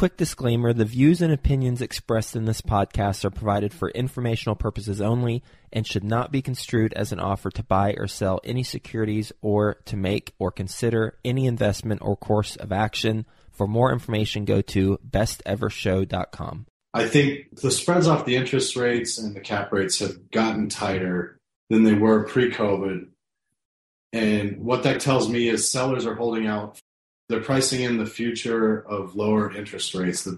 quick disclaimer the views and opinions expressed in this podcast are provided for informational purposes only and should not be construed as an offer to buy or sell any securities or to make or consider any investment or course of action. For more information, go to bestevershow.com. I think the spreads off the interest rates and the cap rates have gotten tighter than they were pre COVID. And what that tells me is sellers are holding out they're pricing in the future of lower interest rates. The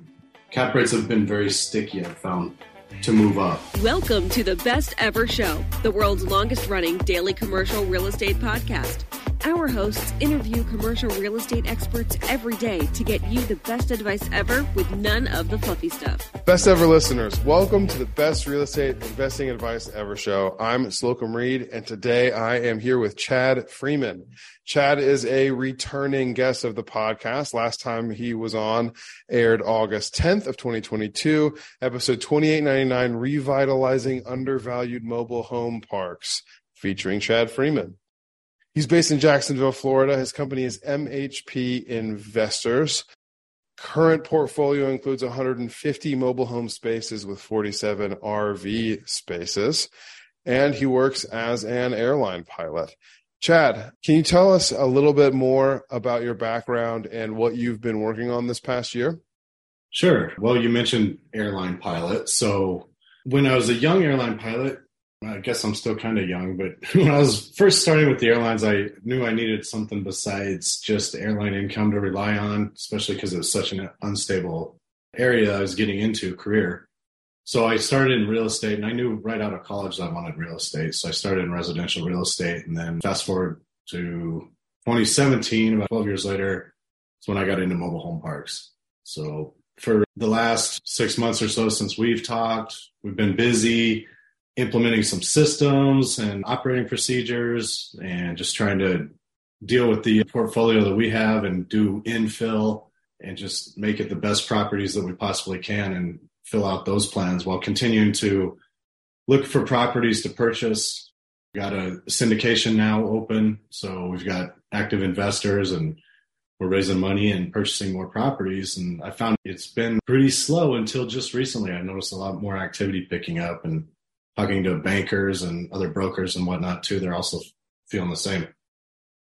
cap rates have been very sticky, I've found, to move up. Welcome to the Best Ever Show, the world's longest running daily commercial real estate podcast. Our hosts interview commercial real estate experts every day to get you the best advice ever with none of the fluffy stuff. Best ever listeners, welcome to the best real estate investing advice ever show. I'm Slocomb Reed, and today I am here with Chad Freeman. Chad is a returning guest of the podcast. Last time he was on aired August 10th of 2022, episode 2899, Revitalizing Undervalued Mobile Home Parks, featuring Chad Freeman. He's based in Jacksonville, Florida. His company is MHP Investors. Current portfolio includes 150 mobile home spaces with 47 RV spaces, and he works as an airline pilot. Chad, can you tell us a little bit more about your background and what you've been working on this past year? Sure. Well, you mentioned airline pilot. So, when I was a young airline pilot, I guess I'm still kind of young, but when I was first starting with the airlines, I knew I needed something besides just airline income to rely on, especially because it was such an unstable area I was getting into career. So I started in real estate and I knew right out of college that I wanted real estate. So I started in residential real estate and then fast forward to 2017, about 12 years later, is when I got into mobile home parks. So for the last six months or so since we've talked, we've been busy implementing some systems and operating procedures and just trying to deal with the portfolio that we have and do infill and just make it the best properties that we possibly can and fill out those plans while continuing to look for properties to purchase. We got a syndication now open, so we've got active investors and we're raising money and purchasing more properties. And I found it's been pretty slow until just recently. I noticed a lot more activity picking up and talking to bankers and other brokers and whatnot too. They're also feeling the same.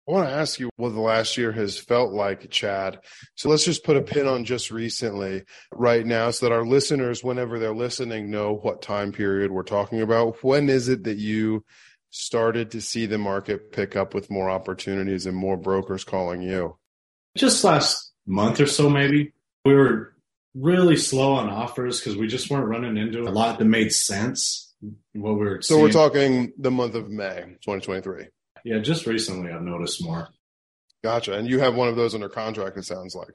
I want to ask you what the last year has felt like, Chad. So let's just put a pin on just recently right now so that our listeners, whenever they're listening, know what time period we're talking about. When is it that you started to see the market pick up with more opportunities and more brokers calling you? Just last month or so, maybe. We were really slow on offers because we just weren't running into a lot that made sense. What we are so seeing. we're talking the month of May, 2023. Yeah, just recently I've noticed more. Gotcha. And you have one of those under contract, it sounds like.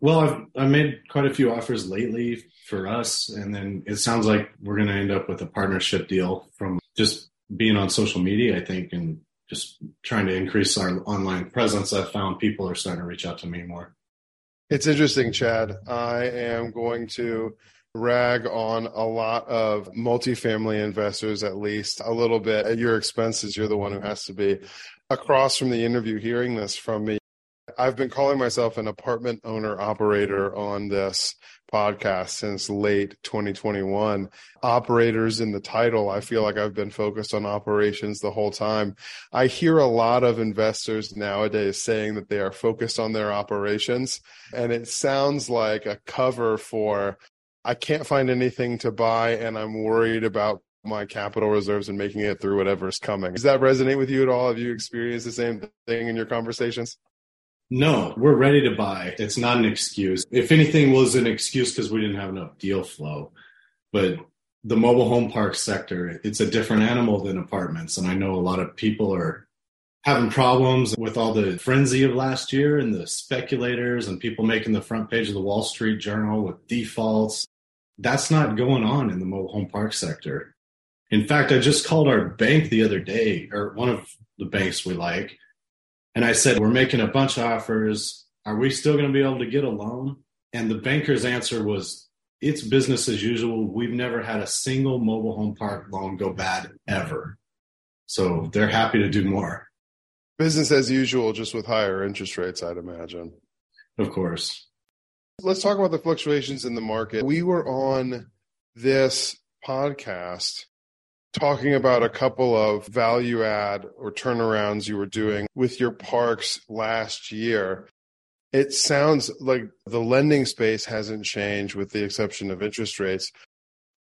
Well, I've I made quite a few offers lately for us, and then it sounds like we're going to end up with a partnership deal from just being on social media. I think, and just trying to increase our online presence. I've found people are starting to reach out to me more. It's interesting, Chad. I am going to rag on a lot of multifamily investors, at least a little bit at your expenses. You're the one who has to be across from the interview hearing this from me. I've been calling myself an apartment owner operator on this podcast since late 2021. Operators in the title, I feel like I've been focused on operations the whole time. I hear a lot of investors nowadays saying that they are focused on their operations, and it sounds like a cover for I can't find anything to buy and I'm worried about my capital reserves and making it through whatever's coming. Does that resonate with you at all? Have you experienced the same thing in your conversations? No, we're ready to buy. It's not an excuse. If anything was an excuse because we didn't have enough deal flow. But the mobile home park sector, it's a different animal than apartments. And I know a lot of people are having problems with all the frenzy of last year and the speculators and people making the front page of the Wall Street Journal with defaults that's not going on in the mobile home park sector. In fact, I just called our bank the other day, or one of the banks we like, and I said, We're making a bunch of offers. Are we still going to be able to get a loan? And the banker's answer was, It's business as usual. We've never had a single mobile home park loan go bad ever. So they're happy to do more. Business as usual, just with higher interest rates, I'd imagine. Of course. Let's talk about the fluctuations in the market. We were on this podcast talking about a couple of value add or turnarounds you were doing with your parks last year. It sounds like the lending space hasn't changed with the exception of interest rates.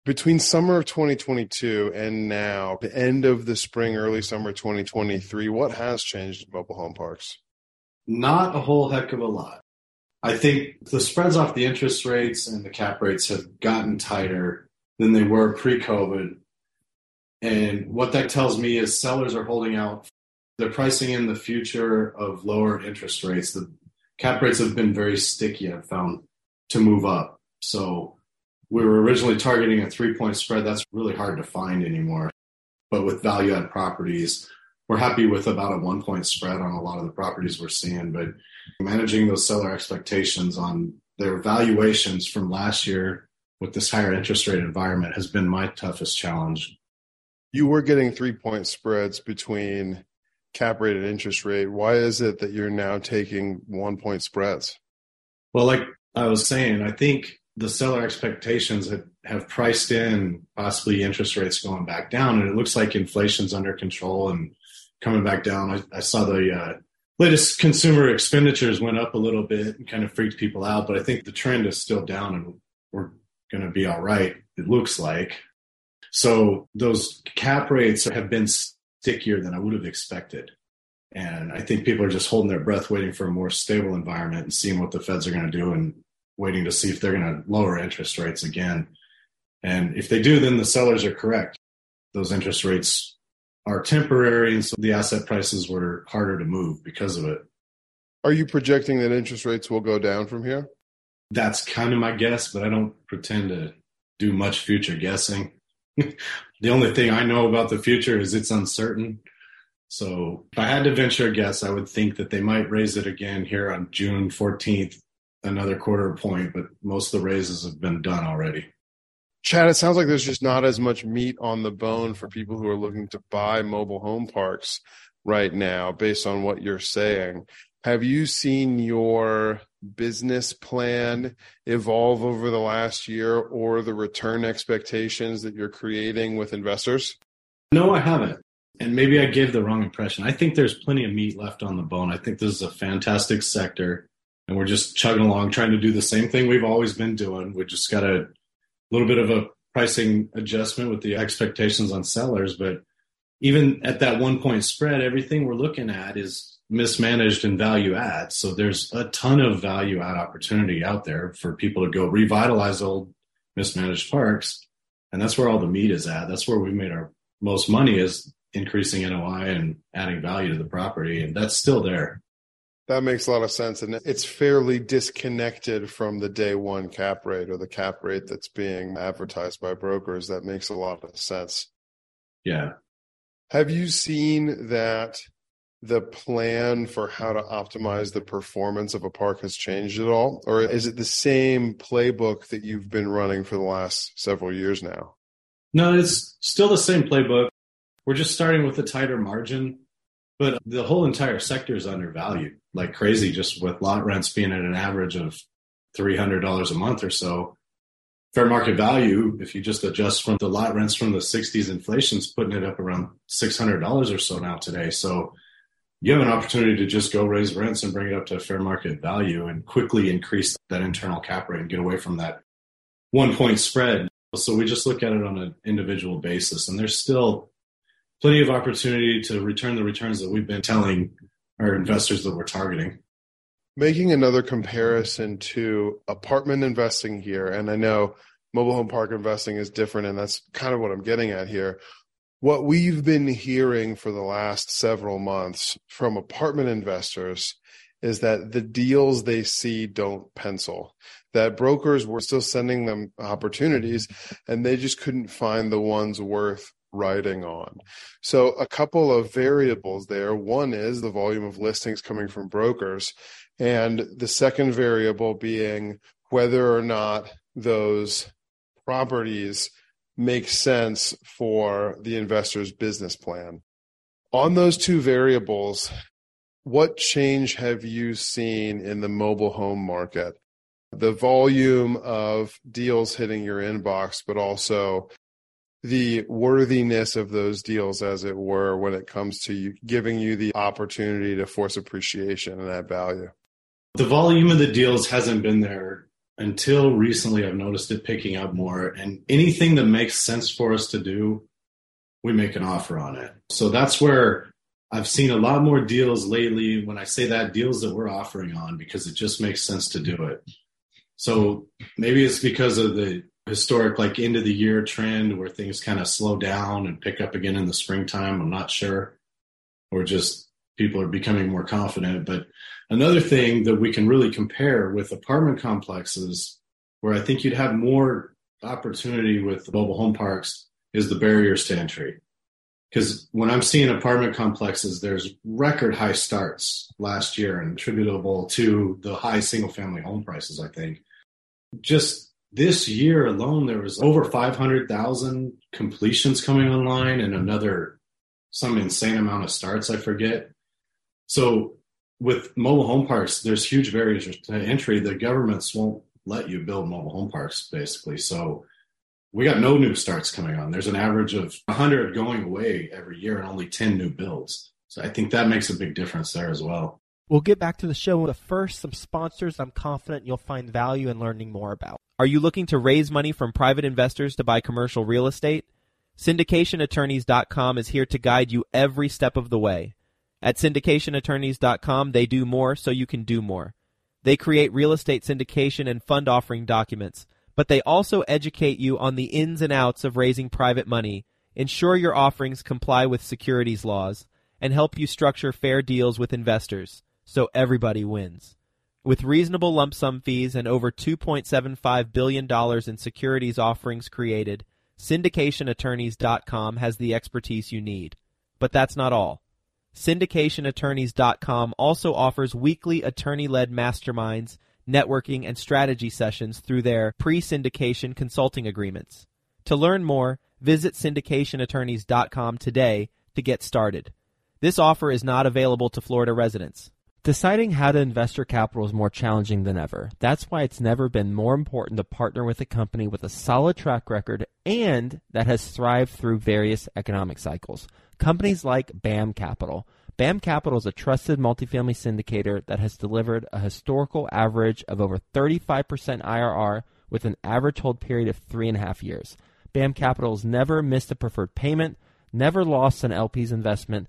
Between summer of 2022 and now, the end of the spring, early summer 2023, what has changed in mobile home parks? Not a whole heck of a lot. I think the spreads off the interest rates and the cap rates have gotten tighter than they were pre COVID. And what that tells me is sellers are holding out. They're pricing in the future of lower interest rates. The cap rates have been very sticky, I've found, to move up. So we were originally targeting a three point spread. That's really hard to find anymore. But with value add properties, we're happy with about a one point spread on a lot of the properties we're seeing. But managing those seller expectations on their valuations from last year with this higher interest rate environment has been my toughest challenge. You were getting three point spreads between cap rate and interest rate. Why is it that you're now taking one point spreads? Well, like I was saying, I think the seller expectations have, have priced in possibly interest rates going back down, and it looks like inflation's under control and coming back down. I, I saw the uh, latest consumer expenditures went up a little bit and kind of freaked people out, but I think the trend is still down, and we're going to be all right. It looks like. So those cap rates have been stickier than I would have expected. And I think people are just holding their breath, waiting for a more stable environment and seeing what the feds are going to do and waiting to see if they're going to lower interest rates again. And if they do, then the sellers are correct. Those interest rates are temporary, and so the asset prices were harder to move because of it. Are you projecting that interest rates will go down from here? That's kind of my guess, but I don't pretend to do much future guessing. the only thing I know about the future is it's uncertain. So if I had to venture a guess, I would think that they might raise it again here on June 14th, another quarter point, but most of the raises have been done already. Chad, it sounds like there's just not as much meat on the bone for people who are looking to buy mobile home parks right now, based on what you're saying. Have you seen your business plan evolve over the last year or the return expectations that you're creating with investors? No, I haven't. And maybe I gave the wrong impression. I think there's plenty of meat left on the bone. I think this is a fantastic sector, and we're just chugging along trying to do the same thing we've always been doing. We just got a little bit of a pricing adjustment with the expectations on sellers. But even at that one point spread, everything we're looking at is mismanaged and value add. So there's a ton of value add opportunity out there for people to go revitalize old mismanaged parks. And that's where all the meat is at. That's where we made our most money is increasing NOI and adding value to the property. And that's still there. That makes a lot of sense. And it's fairly disconnected from the day one cap rate or the cap rate that's being advertised by brokers. That makes a lot of sense. Yeah. Have you seen that the plan for how to optimize the performance of a park has changed at all? Or is it the same playbook that you've been running for the last several years now? No, it's still the same playbook. We're just starting with a tighter margin, but the whole entire sector is undervalued like crazy, just with lot rents being at an average of $300 a month or so. Fair market value, if you just adjust from the lot rents from the 60s, inflation's putting it up around $600 or so now today. So you have an opportunity to just go raise rents and bring it up to fair market value and quickly increase that internal cap rate and get away from that one point spread. So we just look at it on an individual basis, and there's still plenty of opportunity to return the returns that we've been telling our investors that we're targeting. Making another comparison to apartment investing here, and I know mobile home park investing is different, and that's kind of what I'm getting at here. What we've been hearing for the last several months from apartment investors is that the deals they see don't pencil, that brokers were still sending them opportunities and they just couldn't find the ones worth riding on. So, a couple of variables there. One is the volume of listings coming from brokers, and the second variable being whether or not those properties make sense for the investor's business plan. On those two variables, what change have you seen in the mobile home market? the volume of deals hitting your inbox, but also the worthiness of those deals, as it were, when it comes to you, giving you the opportunity to force appreciation and that value? The volume of the deals hasn't been there until recently. I've noticed it picking up more, and anything that makes sense for us to do, we make an offer on it. So that's where I've seen a lot more deals lately. When I say that, deals that we're offering on because it just makes sense to do it. So maybe it's because of the historic like end of the year trend where things kind of slow down and pick up again in the springtime. I'm not sure. Or just people are becoming more confident. But another thing that we can really compare with apartment complexes where I think you'd have more opportunity with mobile home parks is the barriers to entry. Because when I'm seeing apartment complexes, there's record high starts last year and attributable to the high single family home prices, I think. Just this year alone, there was over 500,000 completions coming online and another some insane amount of starts, I forget. So with mobile home parks, there's huge barriers to entry. The governments won't let you build mobile home parks, basically. So we got no new starts coming on. There's an average of 100 going away every year and only 10 new builds. So I think that makes a big difference there as well. We'll get back to the show, but first, some sponsors I'm confident you'll find value in learning more about. Are you looking to raise money from private investors to buy commercial real estate? SyndicationAttorneys.com is here to guide you every step of the way. At syndicationattorneys.com, they do more so you can do more. They create real estate syndication and fund offering documents but they also educate you on the ins and outs of raising private money, ensure your offerings comply with securities laws, and help you structure fair deals with investors so everybody wins. With reasonable lump sum fees and over $2.75 billion in securities offerings created, syndicationattorneys.com has the expertise you need. But that's not all. Syndicationattorneys.com also offers weekly attorney led masterminds networking, and strategy sessions through their pre syndication consulting agreements. To learn more, visit syndicationattorneys.com today to get started. This offer is not available to Florida residents. Deciding how to invest your capital is more challenging than ever. That's why it's never been more important to partner with a company with a solid track record and that has thrived through various economic cycles. Companies like BAM Capital. BAM Capital is a trusted multifamily syndicator that has delivered a historical average of over 35% IRR with an average hold period of three and a half years. BAM Capital has never missed a preferred payment, never lost an LP's investment,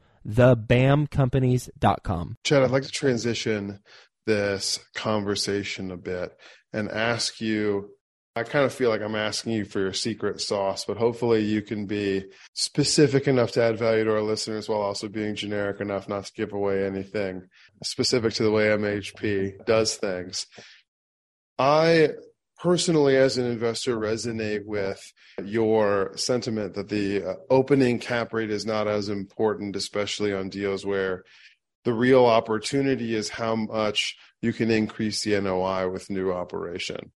Chad, I'd like to transition this conversation a bit and ask you I kind of feel like I'm asking you for your secret sauce, but hopefully you can be specific enough to add value to our listeners while also being generic enough not to give away anything specific to the way MHP does things. I personally, as an investor, resonate with your sentiment that the uh, opening cap rate is not as important, especially on deals where the real opportunity is how much you can increase the NOI with new operation.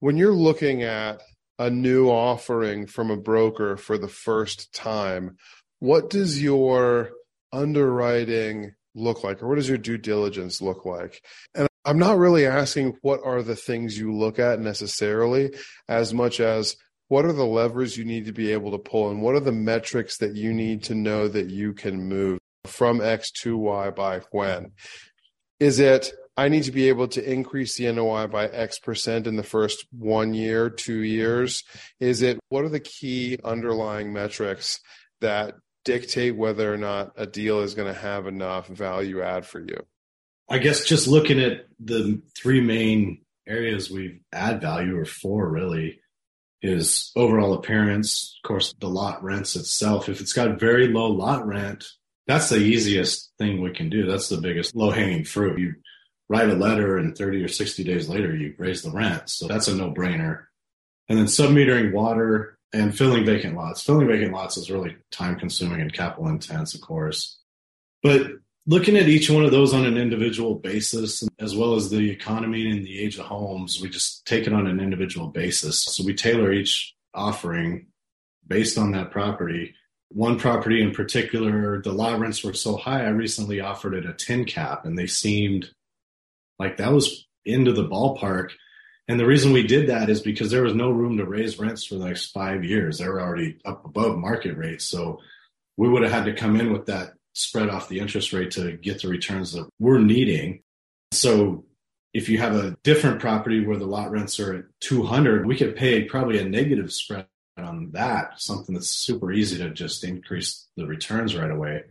When you're looking at a new offering from a broker for the first time, what does your underwriting look like or what does your due diligence look like? And I'm not really asking what are the things you look at necessarily as much as what are the levers you need to be able to pull and what are the metrics that you need to know that you can move from X to Y by when? Is it I need to be able to increase the NOI by X percent in the first one year, two years? Is it what are the key underlying metrics that dictate whether or not a deal is going to have enough value add for you? I guess just looking at the three main areas we add value or four really is overall appearance, of course, the lot rents itself. If it's got very low lot rent, that's the easiest thing we can do. That's the biggest low hanging fruit. You write a letter and 30 or 60 days later you raise the rent. So that's a no brainer. And then submetering water and filling vacant lots. Filling vacant lots is really time consuming and capital intense, of course. But looking at each one of those on an individual basis, as well as the economy and the age of homes, we just take it on an individual basis. So we tailor each offering based on that property. One property in particular, the lot rents were so high, I recently offered it a 10 cap and they seemed like that was into the ballpark. And the reason we did that is because there was no room to raise rents for the next five years. They were already up above market rates. So we would have had to come in with that spread off the interest rate to get the returns that we're needing. So if you have a different property where the lot rents are at 200, we could pay probably a negative spread on that, something that's super easy to just increase the returns right away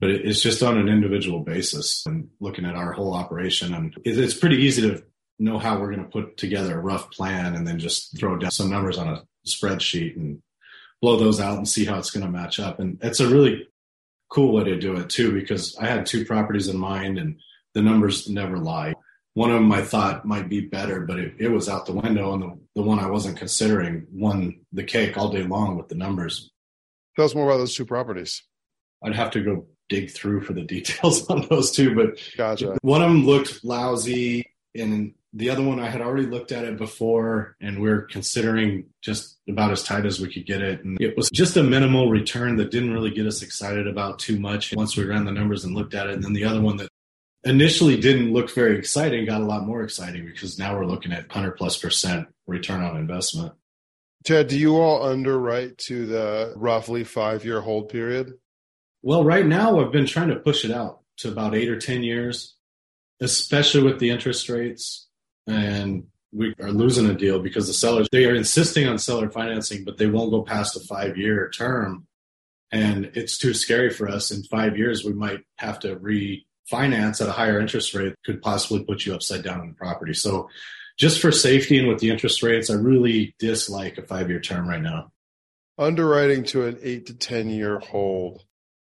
but it's just on an individual basis and looking at our whole operation. And it's pretty easy to know how we're going to put together a rough plan and then just throw down some numbers on a spreadsheet and blow those out and see how it's going to match up. And it's a really cool way to do it too, because I had two properties in mind and the numbers never lie. One of them I thought might be better, but it, it was out the window. And the, the one I wasn't considering won the cake all day long with the numbers. Tell us more about those two properties. I'd have to go dig through for the details on those two, but gotcha. one of them looked lousy, and the other one I had already looked at it before, and we are considering just about as tight as we could get it. And it was just a minimal return that didn't really get us excited about too much once we ran the numbers and looked at it. And then the other one that initially didn't look very exciting got a lot more exciting because now we're looking at 100 plus percent return on investment. Ted, do you all underwrite to the roughly five year hold period? Well, right now I've been trying to push it out to about eight or 10 years, especially with the interest rates. And we are losing a deal because the sellers, they are insisting on seller financing, but they won't go past a five year term. And it's too scary for us. In five years, we might have to refinance at a higher interest rate, could possibly put you upside down on the property. So just for safety and with the interest rates, I really dislike a five year term right now. Underwriting to an eight to 10 year hold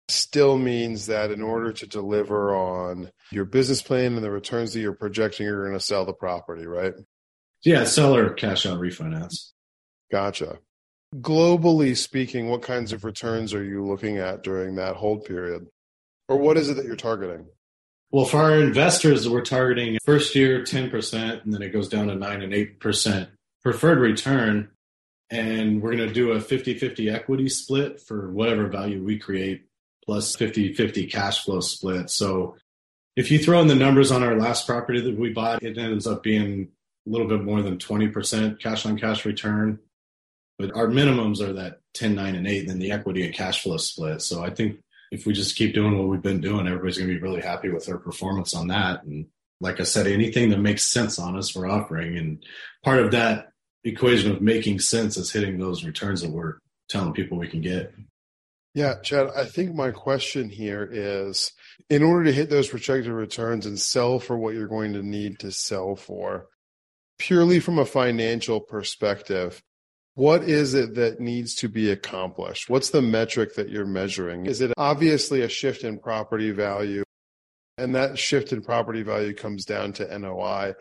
still means that in order to deliver on your business plan and the returns that you're projecting, you're going to sell the property, right? Yeah, seller cash out refinance. Gotcha. Globally speaking, what kinds of returns are you looking at during that hold period? Or what is it that you're targeting? Well, for our investors, we're targeting first year 10%, and then it goes down to 9 and 8% preferred return. And we're going to do a 50 50 equity split for whatever value we create plus 50 50 cash flow split. So if you throw in the numbers on our last property that we bought, it ends up being a little bit more than 20% cash on cash return. But our minimums are that 10, 9, and 8, and then the equity and cash flow split. So I think if we just keep doing what we've been doing, everybody's going to be really happy with our performance on that. And like I said, anything that makes sense on us, we're offering. And part of that equation of making sense is hitting those returns that we're telling people we can get. Yeah, Chad, I think my question here is in order to hit those projected returns and sell for what you're going to need to sell for, purely from a financial perspective, what is it that needs to be accomplished? What's the metric that you're measuring? Is it obviously a shift in property value? And that shift in property value comes down to NOI.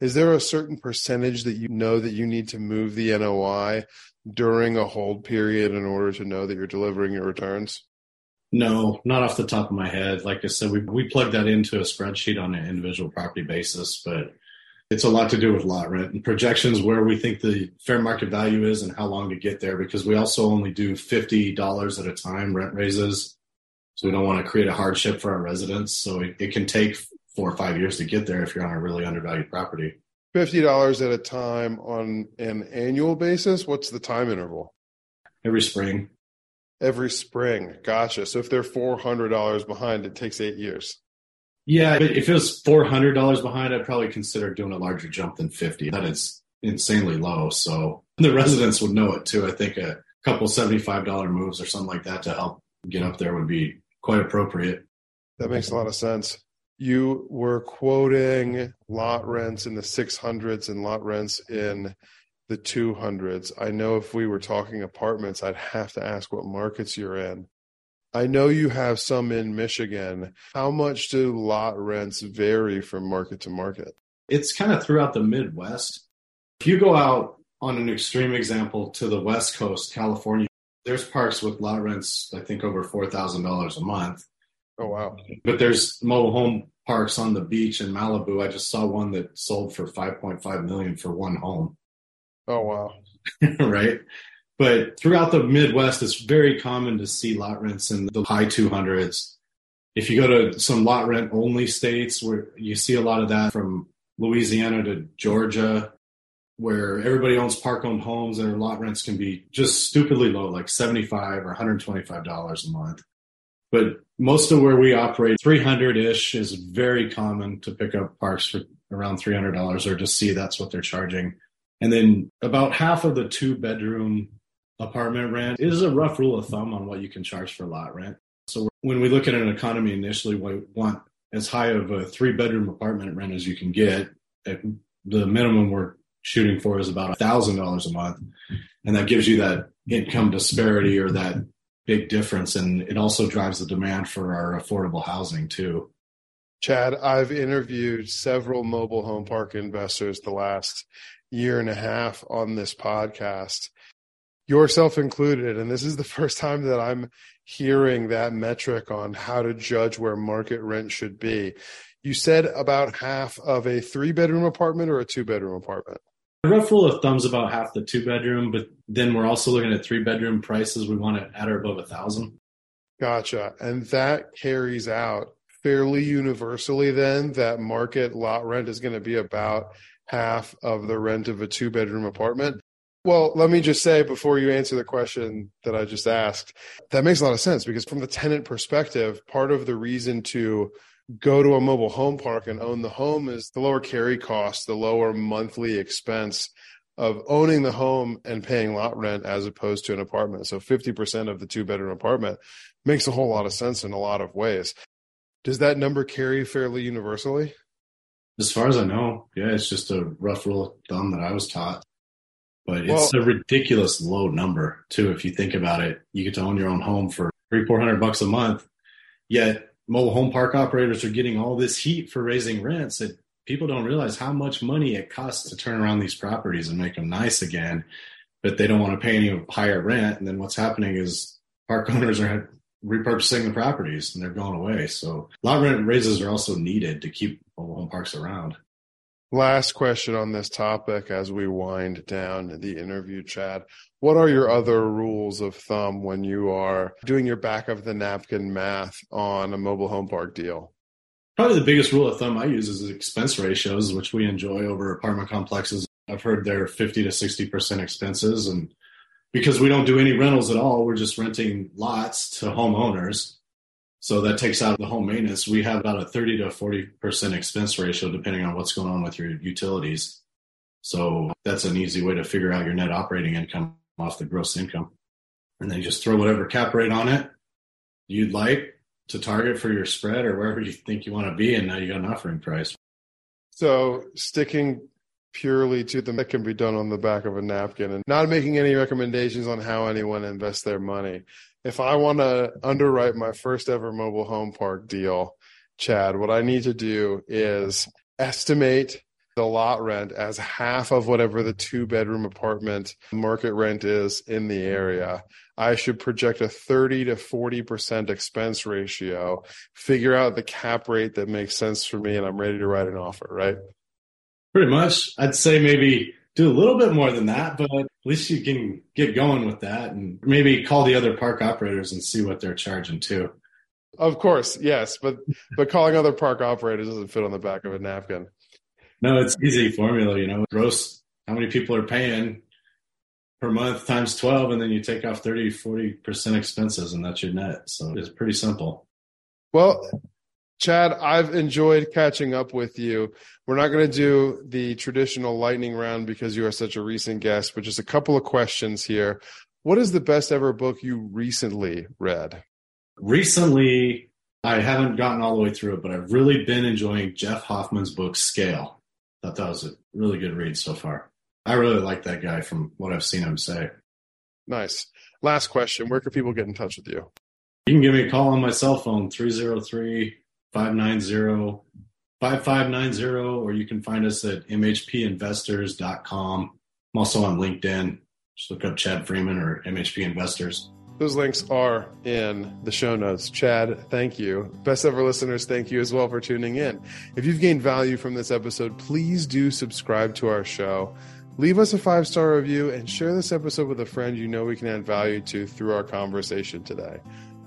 Is there a certain percentage that you know that you need to move the NOI during a hold period in order to know that you're delivering your returns? No, not off the top of my head. Like I said, we we plug that into a spreadsheet on an individual property basis, but it's a lot to do with lot rent and projections where we think the fair market value is and how long to get there because we also only do $50 at a time rent raises. So we don't want to create a hardship for our residents. So it, it can take four or five years to get there if you're on a really undervalued property. $50 at a time on an annual basis? What's the time interval? Every spring. Every spring. Gotcha. So if they're $400 behind, it takes eight years. Yeah, if it was $400 behind, I'd probably consider doing a larger jump than 50. That is insanely low. So the residents would know it too. I think a couple $75 moves or something like that to help get up there would be quite appropriate. That makes a lot of sense you were quoting lot rents in the 600s and lot rents in the 200s. I know if we were talking apartments, I'd have to ask what markets you're in. I know you have some in Michigan. How much do lot rents vary from market to market? It's kind of throughout the Midwest. If you go out on an extreme example to the West Coast, California, there's parks with lot rents, I think, over $4,000 a month. Oh, wow. But there's mobile home parks on the beach in Malibu. I just saw one that sold for 5.5 million for one home. Oh, wow. right. But throughout the Midwest, it's very common to see lot rents in the high 200s. If you go to some lot rent only states where you see a lot of that from Louisiana to Georgia, where everybody owns park owned homes and their lot rents can be just stupidly low, like 75 or $125 a month. But most of where we operate, 300 ish is very common to pick up parks for around $300 or just see that's what they're charging. And then about half of the two bedroom apartment rent is a rough rule of thumb on what you can charge for lot rent. So when we look at an economy initially, we want as high of a three bedroom apartment rent as you can get. The minimum we're shooting for is about a thousand dollars a month. And that gives you that income disparity or that big difference. And it also drives the demand for our affordable housing too. Chad, I've interviewed several mobile home park investors the last year and a half on this podcast, yourself included. And this is the first time that I'm hearing that metric on how to judge where market rent should be. You said about half of a three bedroom apartment or a two bedroom apartment? Rough rule of thumbs about half the two bedroom, but then we're also looking at three bedroom prices. We want it at or above a thousand. Gotcha. And that carries out fairly universally then that market lot rent is going to be about half of the rent of a two bedroom apartment. Well, let me just say before you answer the question that I just asked, that makes a lot of sense because from the tenant perspective, part of the reason to go to a mobile home park and own the home is the lower carry cost, the lower monthly expense of owning the home and paying lot rent as opposed to an apartment. So 50% of the two bedroom apartment makes a whole lot of sense in a lot of ways. Does that number carry fairly universally? As far as I know, yeah, it's just a rough rule of thumb that I was taught. But it's well, a ridiculous low number too. If you think about it, you get to own your own home for three, four hundred bucks a month. Yet mobile home park operators are getting all this heat for raising rents that people don't realize how much money it costs to turn around these properties and make them nice again but they don't want to pay any higher rent. And then what's happening is park owners are repurposing the properties and they're going away. So lot rent raises are also needed to keep mobile home parks around Last question on this topic as we wind down the interview, Chad. What are your other rules of thumb when you are doing your back of the napkin math on a mobile home park deal? Probably the biggest rule of thumb I use is expense ratios, which we enjoy over apartment complexes. I've heard they're 50 to 60% expenses. And because we don't do any rentals at all, we're just renting lots to homeowners. So that takes out the home maintenance. We have about a 30 to 40% expense ratio, depending on what's going on with your utilities. So that's an easy way to figure out your net operating income off the gross income. And then just throw whatever cap rate on it you'd like to target for your spread or wherever you think you want to be. And now you got an offering price. So sticking purely to them that can be done on the back of a napkin and not making any recommendations on how anyone invests their money if I want to underwrite my first ever mobile home park deal, Chad, what I need to do is estimate the lot rent as half of whatever the two bedroom apartment market rent is in the area. I should project a 30 to 40% expense ratio, figure out the cap rate that makes sense for me, and I'm ready to write an offer, right? Pretty much. I'd say maybe do a little bit more than that, but at least you can get going with that and maybe call the other park operators and see what they're charging too. Of course, yes, but but calling other park operators doesn't fit on the back of a napkin. No, it's easy formula, you know. Gross how many people are paying per month times 12 and then you take off 30 40% expenses and that's your net. So it's pretty simple. Well, Chad, I've enjoyed catching up with you. We're not going to do the traditional lightning round because you are such a recent guest, but just a couple of questions here. What is the best ever book you recently read? Recently, I haven't gotten all the way through it, but I've really been enjoying Jeff Hoffman's book, Scale. I thought that was a really good read so far. I really like that guy from what I've seen him say. Nice. Last question Where can people get in touch with you? You can give me a call on my cell phone, 303 590 5590, or you can find us at mhpinvestors.com. I'm also on LinkedIn. Just look up Chad Freeman or MHP Investors. Those links are in the show notes. Chad, thank you. Best ever listeners, thank you as well for tuning in. If you've gained value from this episode, please do subscribe to our show. Leave us a five star review and share this episode with a friend you know we can add value to through our conversation today.